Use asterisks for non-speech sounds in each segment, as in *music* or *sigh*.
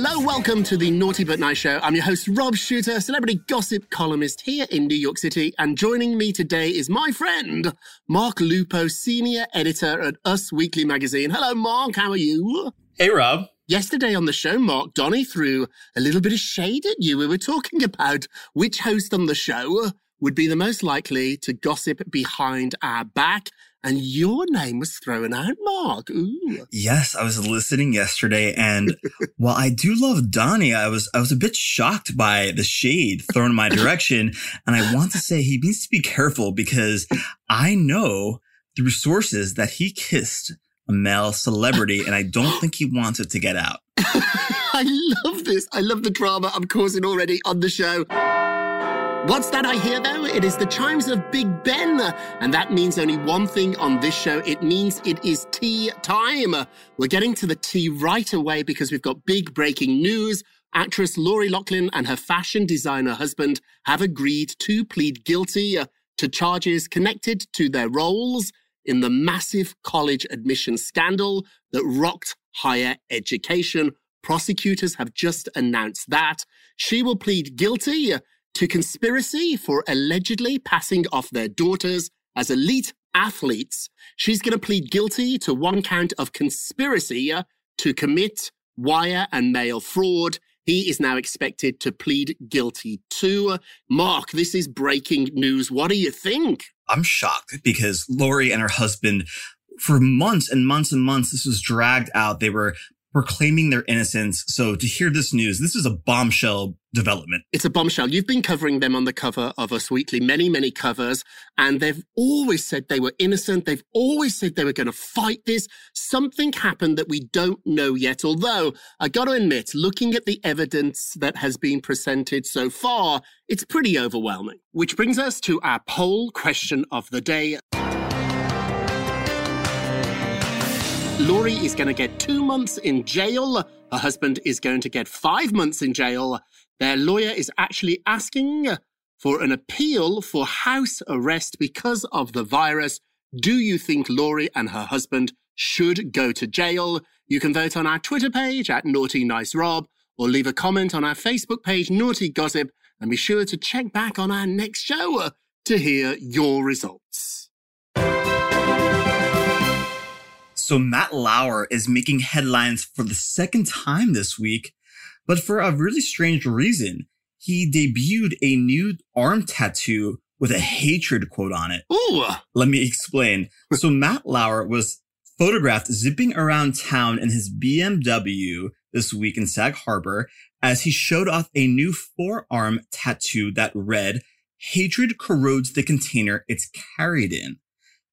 Hello. Welcome to the Naughty But Nice Show. I'm your host, Rob Shooter, celebrity gossip columnist here in New York City. And joining me today is my friend, Mark Lupo, senior editor at Us Weekly magazine. Hello, Mark. How are you? Hey, Rob. Yesterday on the show, Mark Donny threw a little bit of shade at you. We were talking about which host on the show would be the most likely to gossip behind our back. And your name was thrown out, Mark. Ooh. Yes, I was listening yesterday, and *laughs* while I do love Donnie, I was I was a bit shocked by the shade thrown in my direction, and I want to say he needs to be careful because I know through sources that he kissed a male celebrity, and I don't think he wants it to get out. *laughs* I love this. I love the drama I'm causing already on the show. What's that I hear though? It is the chimes of Big Ben. And that means only one thing on this show. It means it is tea time. We're getting to the tea right away because we've got big breaking news. Actress Lori Loughlin and her fashion designer husband have agreed to plead guilty to charges connected to their roles in the massive college admission scandal that rocked higher education. Prosecutors have just announced that. She will plead guilty to conspiracy for allegedly passing off their daughters as elite athletes. She's going to plead guilty to one count of conspiracy to commit wire and mail fraud. He is now expected to plead guilty to. Mark, this is breaking news. What do you think? I'm shocked because Lori and her husband, for months and months and months, this was dragged out. They were proclaiming their innocence. So to hear this news, this is a bombshell development. It's a bombshell. You've been covering them on the cover of Us Weekly, many, many covers, and they've always said they were innocent. They've always said they were going to fight this. Something happened that we don't know yet. Although I got to admit, looking at the evidence that has been presented so far, it's pretty overwhelming. Which brings us to our poll question of the day. Lori is going to get two months in jail. Her husband is going to get five months in jail. Their lawyer is actually asking for an appeal for house arrest because of the virus. Do you think Lori and her husband should go to jail? You can vote on our Twitter page at Naughty Nice Rob or leave a comment on our Facebook page, Naughty Gossip, and be sure to check back on our next show to hear your results. So Matt Lauer is making headlines for the second time this week, but for a really strange reason. He debuted a new arm tattoo with a hatred quote on it. Ooh, Let me explain. So *laughs* Matt Lauer was photographed zipping around town in his BMW this week in Sag Harbor as he showed off a new forearm tattoo that read, hatred corrodes the container it's carried in.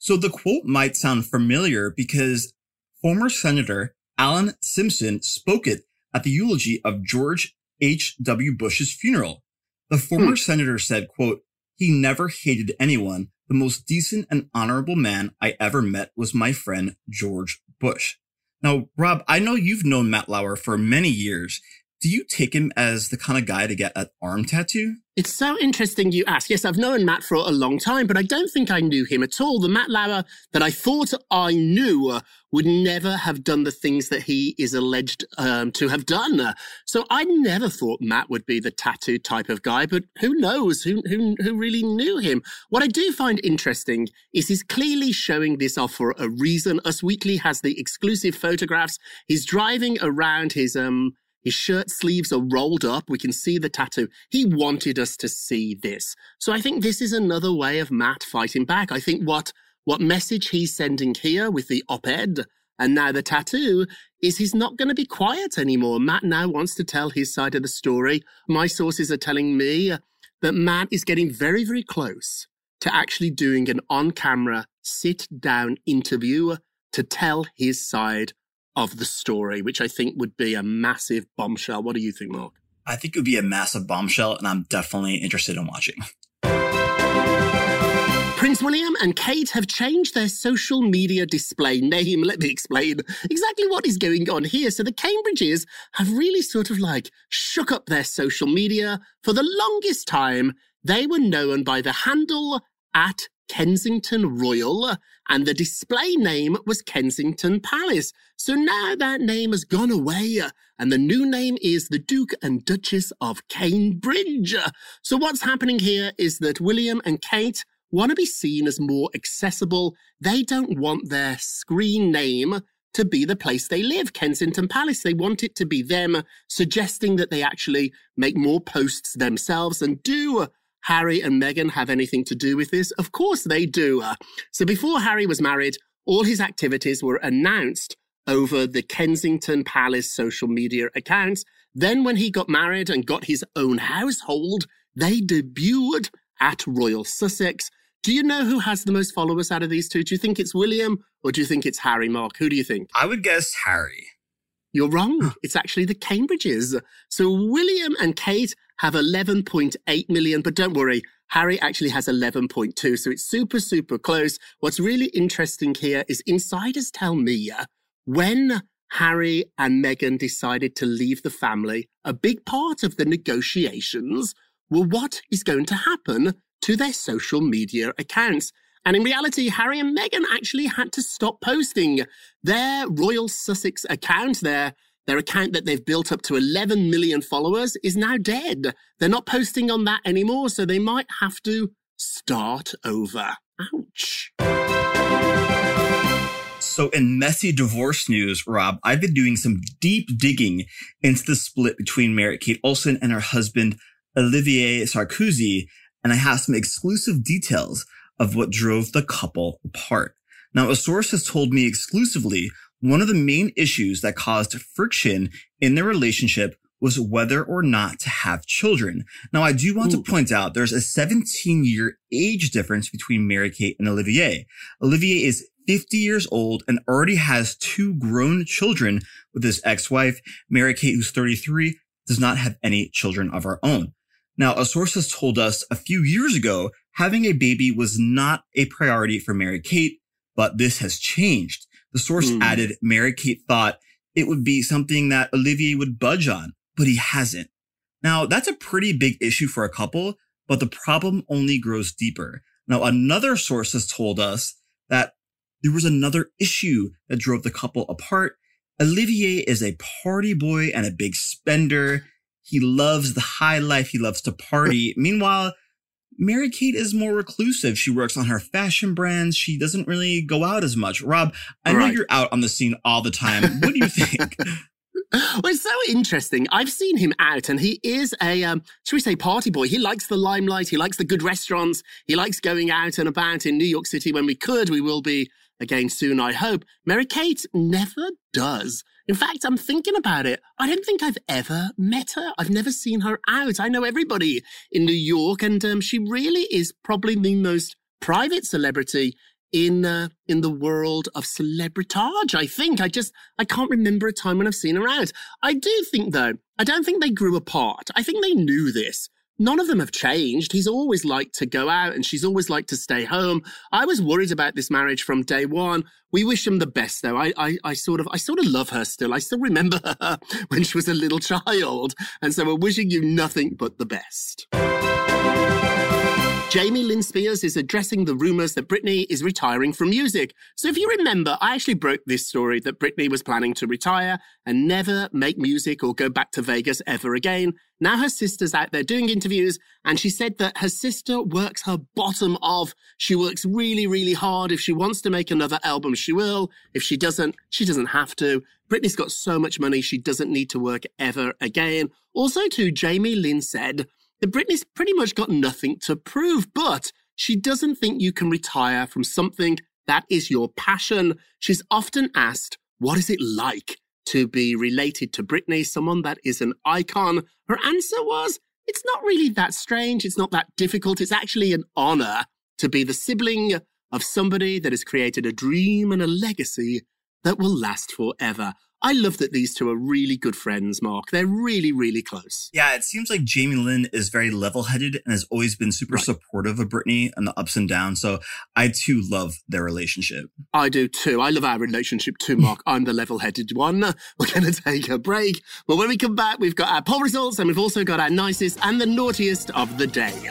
So the quote might sound familiar because former Senator Alan Simpson spoke it at the eulogy of George H.W. Bush's funeral. The former hmm. senator said, quote, he never hated anyone. The most decent and honorable man I ever met was my friend George Bush. Now, Rob, I know you've known Matt Lauer for many years. Do you take him as the kind of guy to get an arm tattoo? It's so interesting you ask. Yes, I've known Matt for a long time, but I don't think I knew him at all. The Matt Lauer that I thought I knew would never have done the things that he is alleged um, to have done. So I never thought Matt would be the tattoo type of guy, but who knows? Who, who, who really knew him? What I do find interesting is he's clearly showing this off for a reason. Us Weekly has the exclusive photographs. He's driving around his, um, his shirt sleeves are rolled up. We can see the tattoo. He wanted us to see this. So I think this is another way of Matt fighting back. I think what, what message he's sending here with the op-ed and now the tattoo is he's not going to be quiet anymore. Matt now wants to tell his side of the story. My sources are telling me that Matt is getting very, very close to actually doing an on-camera sit-down interview to tell his side of the story, which I think would be a massive bombshell. What do you think, Mark? I think it would be a massive bombshell, and I'm definitely interested in watching. Prince William and Kate have changed their social media display name. Let me explain exactly what is going on here. So the Cambridges have really sort of like shook up their social media. For the longest time, they were known by the handle at Kensington Royal, and the display name was Kensington Palace. So now that name has gone away, and the new name is the Duke and Duchess of Cambridge. So what's happening here is that William and Kate want to be seen as more accessible. They don't want their screen name to be the place they live, Kensington Palace. They want it to be them, suggesting that they actually make more posts themselves and do Harry and Meghan have anything to do with this? Of course they do. Uh, So before Harry was married, all his activities were announced over the Kensington Palace social media accounts. Then when he got married and got his own household, they debuted at Royal Sussex. Do you know who has the most followers out of these two? Do you think it's William or do you think it's Harry, Mark? Who do you think? I would guess Harry. You're wrong. It's actually the Cambridges. So William and Kate have 11.8 million, but don't worry. Harry actually has 11.2. So it's super, super close. What's really interesting here is insiders tell me when Harry and Meghan decided to leave the family, a big part of the negotiations were what is going to happen to their social media accounts. And in reality, Harry and Meghan actually had to stop posting their Royal Sussex account, their their account that they've built up to 11 million followers is now dead. They're not posting on that anymore, so they might have to start over. Ouch. So, in messy divorce news, Rob, I've been doing some deep digging into the split between Mary Kate Olsen and her husband, Olivier Sarkozy, and I have some exclusive details of what drove the couple apart. Now, a source has told me exclusively one of the main issues that caused friction in their relationship was whether or not to have children. Now, I do want Ooh. to point out there's a 17 year age difference between Mary Kate and Olivier. Olivier is 50 years old and already has two grown children with his ex-wife. Mary Kate, who's 33, does not have any children of her own. Now, a source has told us a few years ago, having a baby was not a priority for Mary Kate, but this has changed. The source Hmm. added Mary Kate thought it would be something that Olivier would budge on, but he hasn't. Now, that's a pretty big issue for a couple, but the problem only grows deeper. Now, another source has told us that there was another issue that drove the couple apart. Olivier is a party boy and a big spender. He loves the high life. He loves to party. Meanwhile, Mary Kate is more reclusive. She works on her fashion brands. She doesn't really go out as much. Rob, I know you're out on the scene all the time. What do you think? *laughs* *laughs* Well, it's so interesting. I've seen him out, and he is a, um, should we say, party boy. He likes the limelight. He likes the good restaurants. He likes going out and about in New York City when we could. We will be again soon, I hope. Mary Kate never does. In fact, I'm thinking about it. I don't think I've ever met her. I've never seen her out. I know everybody in New York, and um, she really is probably the most private celebrity in uh, in the world of celebritage. I think I just I can't remember a time when I've seen her out. I do think though, I don't think they grew apart. I think they knew this. None of them have changed. He's always liked to go out and she's always liked to stay home. I was worried about this marriage from day one. We wish him the best though. I, I, I sort of, I sort of love her still. I still remember her *laughs* when she was a little *laughs* child. And so we're wishing you nothing but the best. Jamie Lynn Spears is addressing the rumors that Britney is retiring from music. So if you remember, I actually broke this story that Britney was planning to retire and never make music or go back to Vegas ever again. Now her sister's out there doing interviews and she said that her sister works her bottom off. She works really, really hard. If she wants to make another album, she will. If she doesn't, she doesn't have to. Britney's got so much money, she doesn't need to work ever again. Also, too, Jamie Lynn said that Britney's pretty much got nothing to prove, but she doesn't think you can retire from something that is your passion. She's often asked, What is it like to be related to Britney, someone that is an icon? Her answer was, It's not really that strange. It's not that difficult. It's actually an honor to be the sibling of somebody that has created a dream and a legacy that will last forever. I love that these two are really good friends, Mark. They're really, really close. Yeah, it seems like Jamie Lynn is very level headed and has always been super Right. supportive of Britney and the ups and downs. So I too love their relationship. I do too. I love our relationship too, Mark. *laughs* I'm the level headed one. We're going to take a break. But when we come back, we've got our poll results and we've also got our nicest and the naughtiest of the day.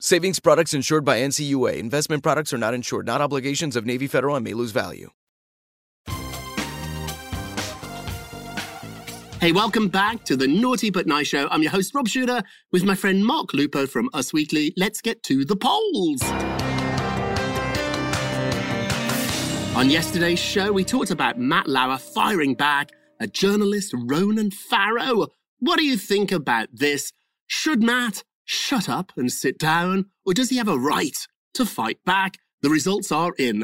Savings products insured by NCUA. Investment products are not insured, not obligations of Navy Federal and may lose value. Hey, welcome back to the Naughty But Nice Show. I'm your host, Rob Shooter, with my friend Mark Lupo from Us Weekly. Let's get to the polls. On yesterday's show, we talked about Matt Lauer firing back at journalist Ronan Farrow. What do you think about this? Should Matt shut up and sit down, or does he have a right to fight back? The results are in.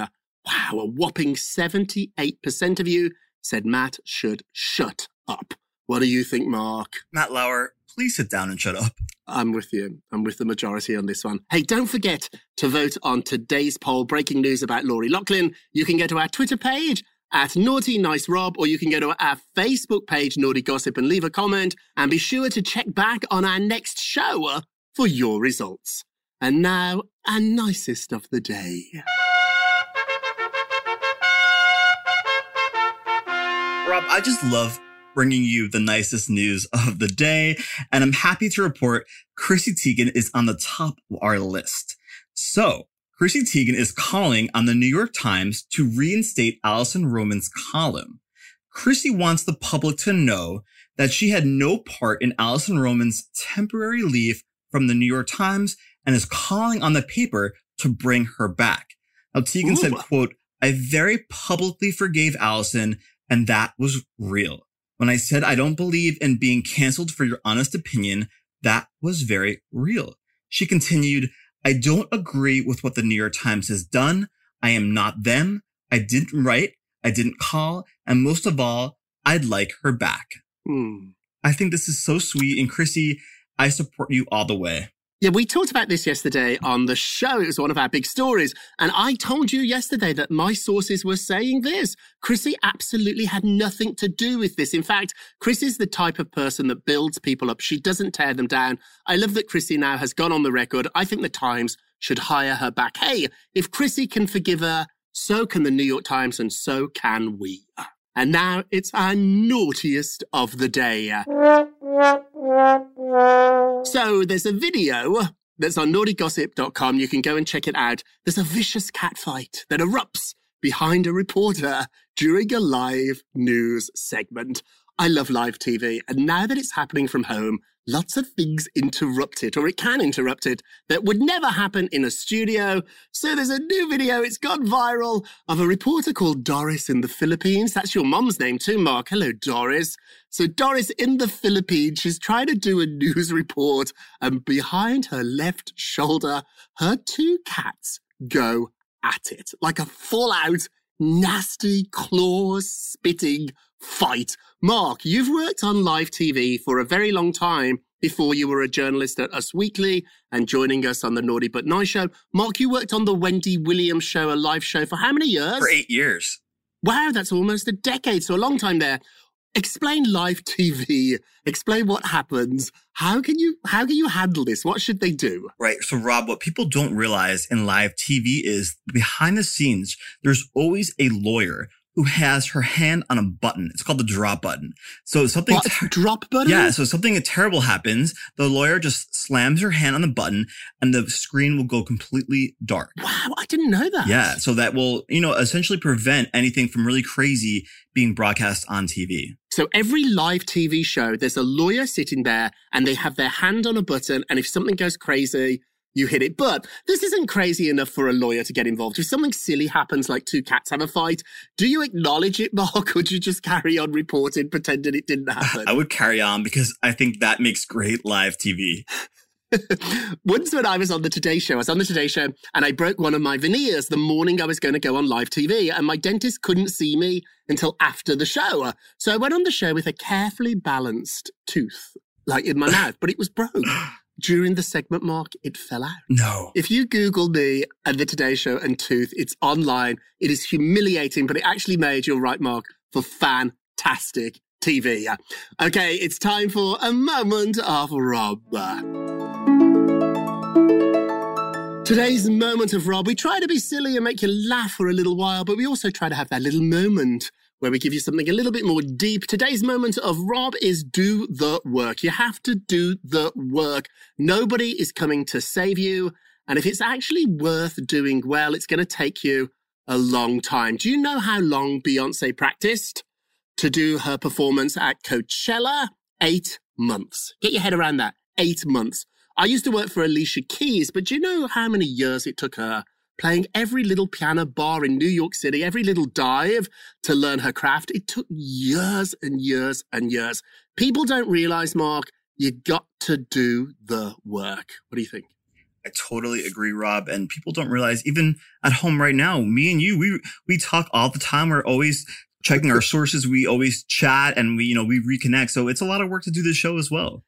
Wow, a whopping 78% of you said Matt should shut up. What do you think, Mark? Matt Lauer, please sit down and shut up. I'm with you. I'm with the majority on this one. Hey, don't forget to vote on today's poll. Breaking news about Lori Loughlin. You can go to our Twitter page at Naughty Nice Rob, or you can go to our Facebook page, Naughty Gossip, and leave a comment. And be sure to check back on our next show for your results. And now, our nicest of the day. Rob, I just love bringing you the nicest news *laughs* of the day. And I'm happy to report Chrissy Teigen is on the top of our list. So Chrissy Teigen is calling on the New York Times to reinstate Alison Roman's column. Chrissy wants the public to know that she had no part in Alison Roman's temporary leave from the New York Times and is calling on the paper to bring her back. Now, Teigen said, quote, I very publicly forgave Alison and that was real. When I said I don't believe in being canceled for your honest opinion, that was very real. She continued, I don't agree with what the New York Times has done. I am not them. I didn't write. I didn't call. And most of all, I'd like her back. Hmm. I think this is so sweet. And Chrissy, I support you all the way. Yeah, we talked about this yesterday on the show. It was one of our big stories. And I told you yesterday that my sources were saying this. Chrissy absolutely had nothing to do with this. In fact, Chris is the type of person that builds people up. She doesn't tear them down. I love that Chrissy now has gone on the record. I think the Times should hire her back. Hey, if Chrissy can forgive her, so can the New York Times and so can we. And now it's our naughtiest of the day. So there's a video that's on naughtygossip.com. You can go and check it out. There's a vicious cat fight that erupts behind a reporter during a live news segment. I love live TV, and now that it's happening from home, lots of things interrupt it, or it can interrupt it, that would never happen in a studio. So there's a new video, it's gone viral, of a reporter called Doris in the Philippines. That's your mom's name too, Mark. Hello, Doris. So Doris in the Philippines, she's trying to do a news report, and behind her left shoulder, her two cats go at it like a full out, nasty, claw spitting fight. Mark, you've worked on live TV for a very long time before you were a journalist at Us Weekly and joining us on the Naughty But Nice show. Mark, you worked on the Wendy Williams show, a live show for how many years? For eight years. Wow, that's almost a decade, so a long time there. Explain live TV. Explain what happens. How can you how can you handle this? What should they do? Right. So, Rob, what people don't realize in live TV is behind the scenes, there's always a lawyer who has her hand on a button. It's called the drop button. So something What? drop button? Yeah, so something terrible happens. The lawyer just slams her hand on the button and the screen will go completely dark. Wow, I didn't know that. Yeah, so that will, you know, essentially prevent anything from really crazy being broadcast on TV. So every live TV show, there's a lawyer sitting there and they have their hand on a button. And if something goes crazy, you hit it. But this isn't crazy enough for a lawyer to get involved. If something silly happens, like two cats have a fight, do you acknowledge it, Mark? Or do you just carry on reporting, pretending it didn't happen? I would carry on because I think that makes great live TV. *laughs* Once when I was on the Today Show, I was on the Today Show and I broke one of my veneers the morning I was going to go on live TV, and my dentist couldn't see me until after the show. So I went on the show with a carefully balanced tooth, like in my *laughs* mouth, but it was broke. *laughs* During the segment, Mark, it fell out. No. If you Google me and the Today Show and tooth, it's online. It is humiliating, but it actually made, you're right, Mark, for fantastic TV. Okay, it's time for a moment of Rob. Today's moment of Rob, we try to be silly and make you laugh for a little while, but we also try to have that little moment where we give you something a little bit more deep. Today's moment of Rob is do the work. You have to do the work. Nobody is coming to save you. And if it's actually worth doing well, it's going to take you a long time. Do you know how long Beyonce practiced to do her performance at Coachella? Eight months. Get your head around that. Eight months. I used to work for Alicia Keys, but do you know how many years it took her playing every little piano bar in New York City, every little dive to learn her craft? It took years and years and years. People don't realize, Mark, You got to do the work. What do you think? I totally agree, Rob. And people don't realize, even at home right now, me and you, we we talk all the time. We're always checking our sources. We always chat and we, you know, we reconnect. So it's a lot of work to do this show as well.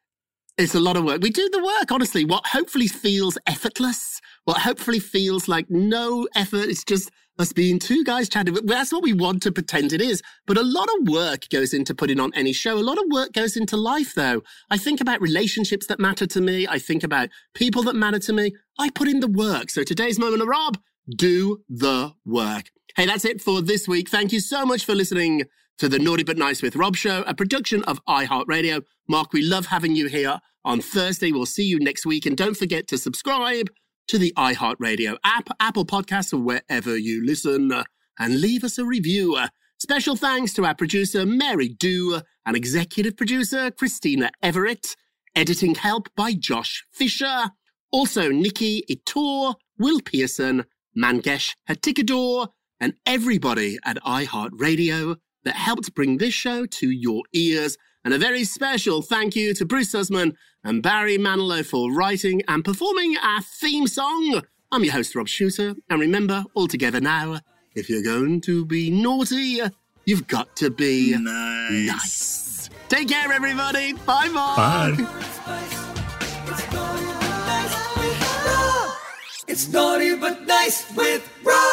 It's a lot of work. We do the work, honestly. What hopefully feels effortless, what hopefully feels like no effort. It's just us being two guys chatting. That's what we want to pretend it is. But a lot of work goes into putting on any show. A lot of work goes into life, though. I think about relationships that matter to me. I think about people that matter to me. I put in the work. So today's moment of Rob, do the work. Hey, that's it for this week. Thank you so much for listening to the Naughty But Nice with Rob show, a production of iHeartRadio. Mark, we love having you here on Thursday. We'll see you next week. And don't forget to subscribe to the iHeartRadio app, Apple Podcasts, or wherever you listen, uh, and leave us a review. Uh, Special thanks to our producer, Mary Dew, and executive producer, Christina Everett. Editing help by Josh Fisher. Also, Nikki Ettore, Will Pearson, Mangesh Hattikudur, and everybody at iHeartRadio that helped bring this show to your ears. And a very special thank you to Bruce Sussman and Barry Manilow for writing and performing our theme song. I'm your host, Rob Shooter. And remember, all together now, if you're going to be naughty, you've got to be Nice. nice. Take care, everybody. Bye, bye. It's naughty but nice with Rob.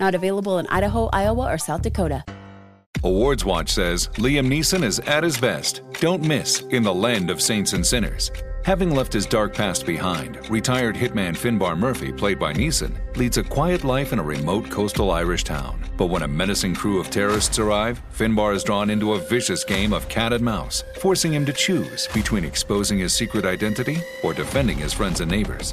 Not available in Idaho, Iowa, or South Dakota. Awards Watch says Liam Neeson is at his best. Don't miss In the Land of Saints and Sinners. Having left his dark past behind, retired hitman Finbar Murphy, played by Neeson, leads a quiet life in a remote coastal Irish town. But when a menacing crew of terrorists arrive, Finbar is drawn into a vicious game of cat and mouse, forcing him to choose between exposing his secret identity or defending his friends and neighbors.